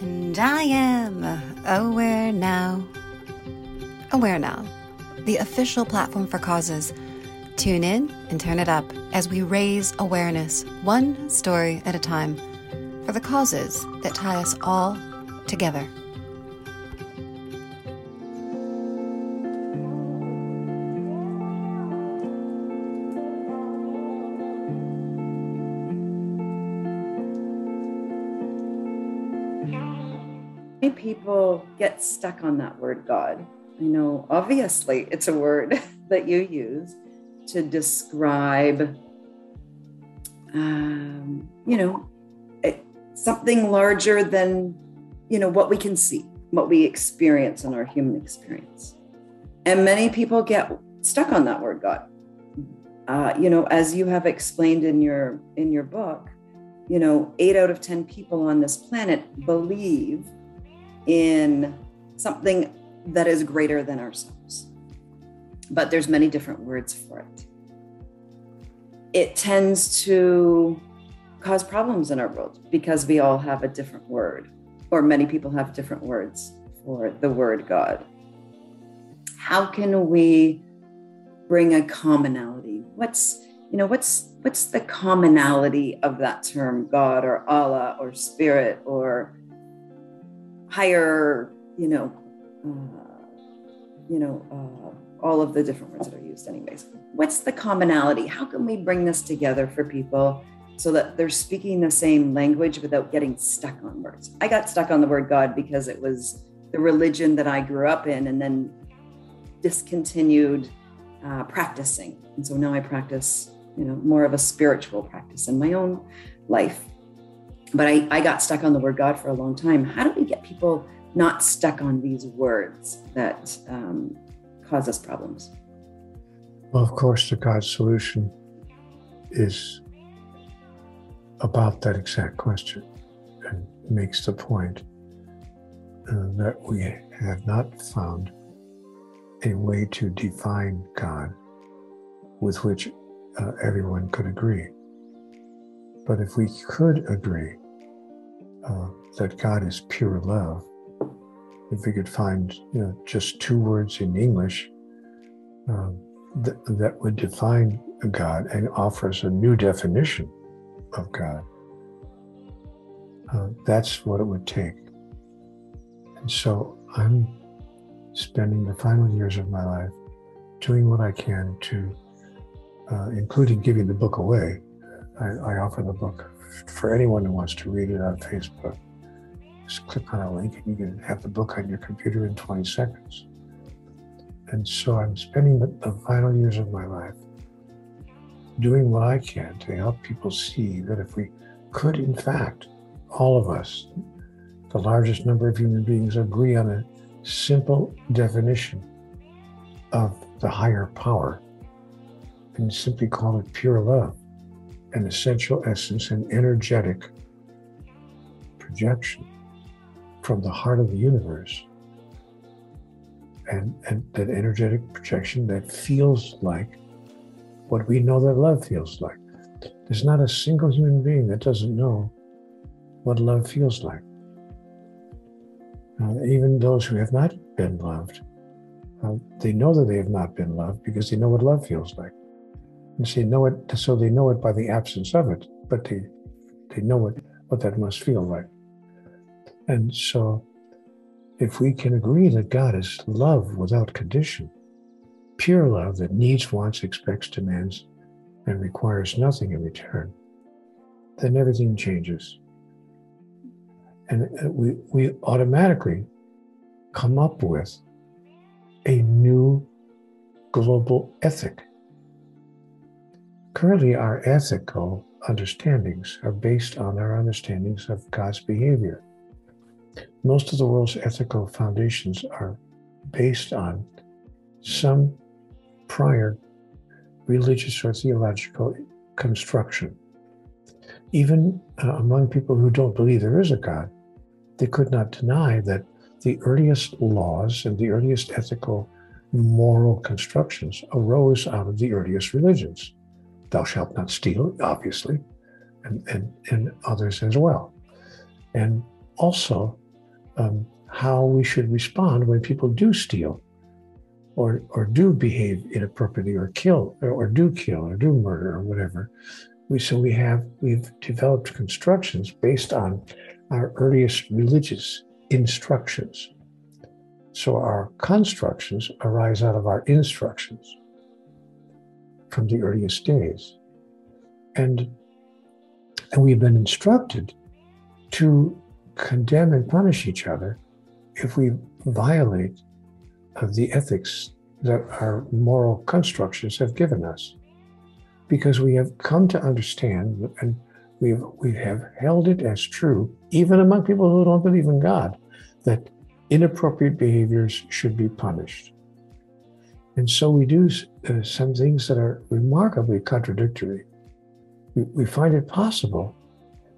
And I am Aware Now. Aware Now, the official platform for causes. Tune in and turn it up as we raise awareness, one story at a time, for the causes that tie us all together. People get stuck on that word God. I know, obviously, it's a word that you use to describe, um, you know, something larger than, you know, what we can see, what we experience in our human experience. And many people get stuck on that word God. Uh, you know, as you have explained in your in your book, you know, eight out of ten people on this planet believe in something that is greater than ourselves. But there's many different words for it. It tends to cause problems in our world because we all have a different word, or many people have different words for the word God. How can we bring a commonality? What's you know what's what's the commonality of that term God or Allah or Spirit or higher you know uh, you know uh, all of the different words that are used anyways. What's the commonality? How can we bring this together for people so that they're speaking the same language without getting stuck on words? I got stuck on the word god because it was the religion that i grew up in and then discontinued uh, practicing. And so now i practice you know more of a spiritual practice in my own life but I, I got stuck on the word god for a long time how do we get people not stuck on these words that um, cause us problems. Well, of course, the God solution is about that exact question and makes the point uh, that we have not found a way to define God with which uh, everyone could agree. But if we could agree uh, that God is pure love, if we could find you know just two words in English um, th- that would define God and offer us a new definition of God, uh, that's what it would take. And so I'm spending the final years of my life doing what I can to, uh, including giving the book away. I, I offer the book for anyone who wants to read it on Facebook just click on a link and you can have the book on your computer in 20 seconds. And so I'm spending the, final years of my life doing what I can to help people see that if we could, in fact, all of us, the largest number of human beings, agree on a simple definition of the higher power and simply call it pure love, an essential essence an energetic projection from the heart of the universe. And, and that energetic projection that feels like what we know that love feels like. There's not a single human being that doesn't know what love feels like. Uh, even those who have not been loved, uh, they know that they have not been loved because they know what love feels like. And so they know it, so they know it by the absence of it, but they they know what, what that must feel like. And so, if we can agree that God is love without condition, pure love that needs, wants, expects, demands, and requires nothing in return, then everything changes. And uh, we, we automatically come up with a new global ethic. Currently, our ethical understandings are based on our understandings of God's behavior. Most of the world's ethical foundations are based on some prior religious or theological construction. Even uh, among people who don't believe there is a God, they could not deny that the earliest laws and the earliest ethical moral constructions arose out of the earliest religions. Thou shalt not steal, obviously, and, and, and others as well. And also, um, how we should respond when people do steal or, or do behave inappropriately or kill or, or do kill or do murder or whatever. We, so we have we've developed constructions based on our earliest religious instructions. So our constructions arise out of our instructions from the earliest days. And, and we've been instructed to condemn and punish each other if we violate of the ethics that our moral constructions have given us. Because we have come to understand and we've, we have held it as true, even among people who don't believe in God, that inappropriate behaviors should be punished. And so we do uh, some things that are remarkably contradictory. We, we find it possible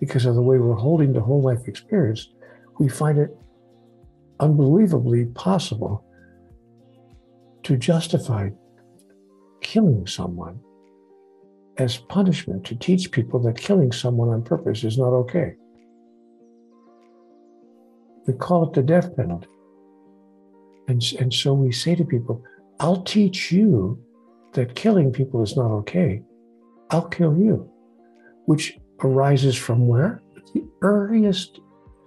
because of the way we're holding the whole life experience, we find it unbelievably possible to justify killing someone as punishment to teach people that killing someone on purpose is not okay. We call it the death penalty. And, and so we say to people, I'll teach you that killing people is not okay. I'll kill you, which arises from where? The earliest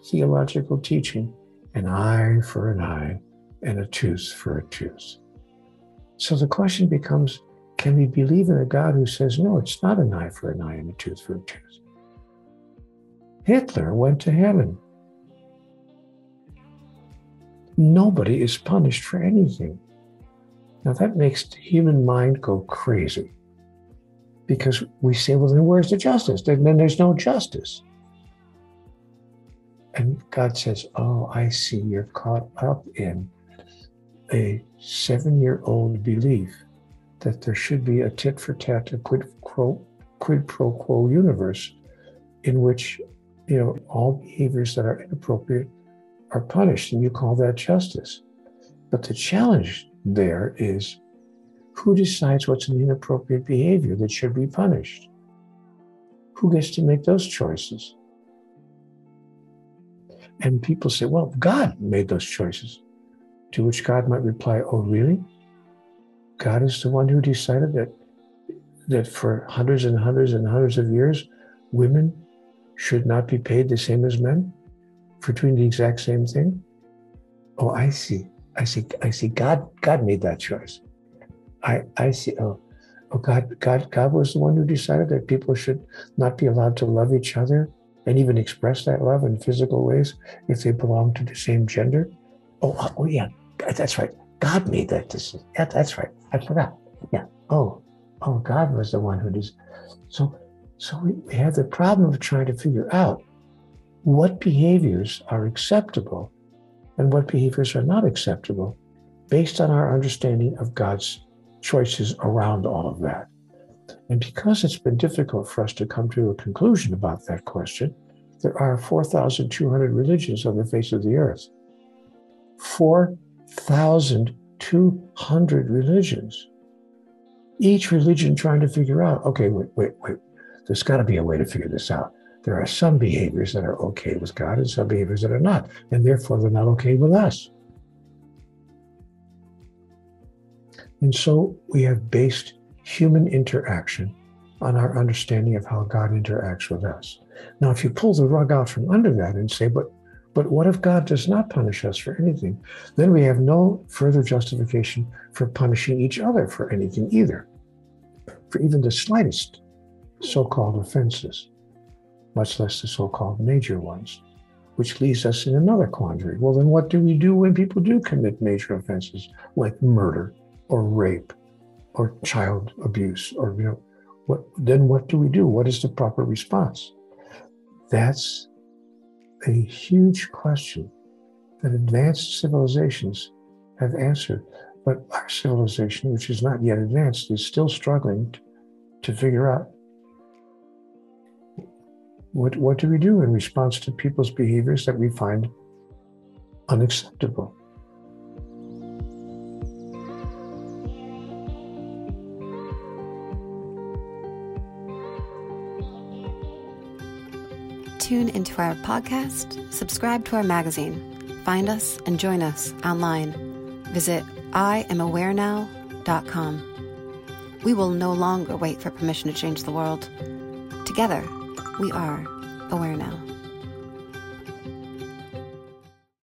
theological teaching an eye for an eye and a tooth for a tooth. So the question becomes can we believe in a God who says, no, it's not an eye for an eye and a tooth for a tooth? Hitler went to heaven. Nobody is punished for anything. Now that makes the human mind go crazy because we say, well, then where's the justice? Then, there's no justice. And God says, oh, I see you're caught up in a seven year old belief that there should be a tit for tat, a quid, quo, quid pro quo universe in which you know all behaviors that are inappropriate are punished, and you call that justice. But the challenge there is who decides what's an inappropriate behavior that should be punished? Who gets to make those choices? And people say, well, God made those choices. To which God might reply, oh, really? God is the one who decided that, that for hundreds and hundreds and hundreds of years, women should not be paid the same as men for doing the exact same thing? Oh, I see. I see. I see. God, God made that choice. I, I see. Oh, oh, God, God, God was the one who decided that people should not be allowed to love each other and even express that love in physical ways if they belong to the same gender. Oh, uh, oh yeah, that's right. God made that decision. Yeah, that's right. I forgot. Yeah. Oh, oh, God was the one who did. So, so we, we have the problem of trying to figure out what behaviors are acceptable and what behaviors are not acceptable based on our understanding of God's choices around all of that. And because it's been difficult for us to come to a conclusion about that question, there are 4,200 religions on the face of the earth. 4,200 religions. Each religion trying to figure out okay, wait, wait, wait. There's got to be a way to figure this out. There are some behaviors that are okay with God and some behaviors that are not, and therefore they're not okay with us. And so we have based human interaction on our understanding of how God interacts with us. Now, if you pull the rug out from under that and say, but but what if God does not punish us for anything? Then we have no further justification for punishing each other for anything either, for even the slightest so called offenses, much less the so called major ones, which leaves us in another quandary. Well, then what do we do when people do commit major offenses like murder or rape or child abuse or you know what then what do we do what is the proper response that's a huge question that advanced civilizations have answered but our civilization which is not yet advanced is still struggling to figure out what, what do we do in response to people's behaviors that we find unacceptable tune into our podcast, subscribe to our magazine, Find us and join us online. Visit IamAwareNow.com. We will no longer wait for permission to change the world. Together, we are aware now.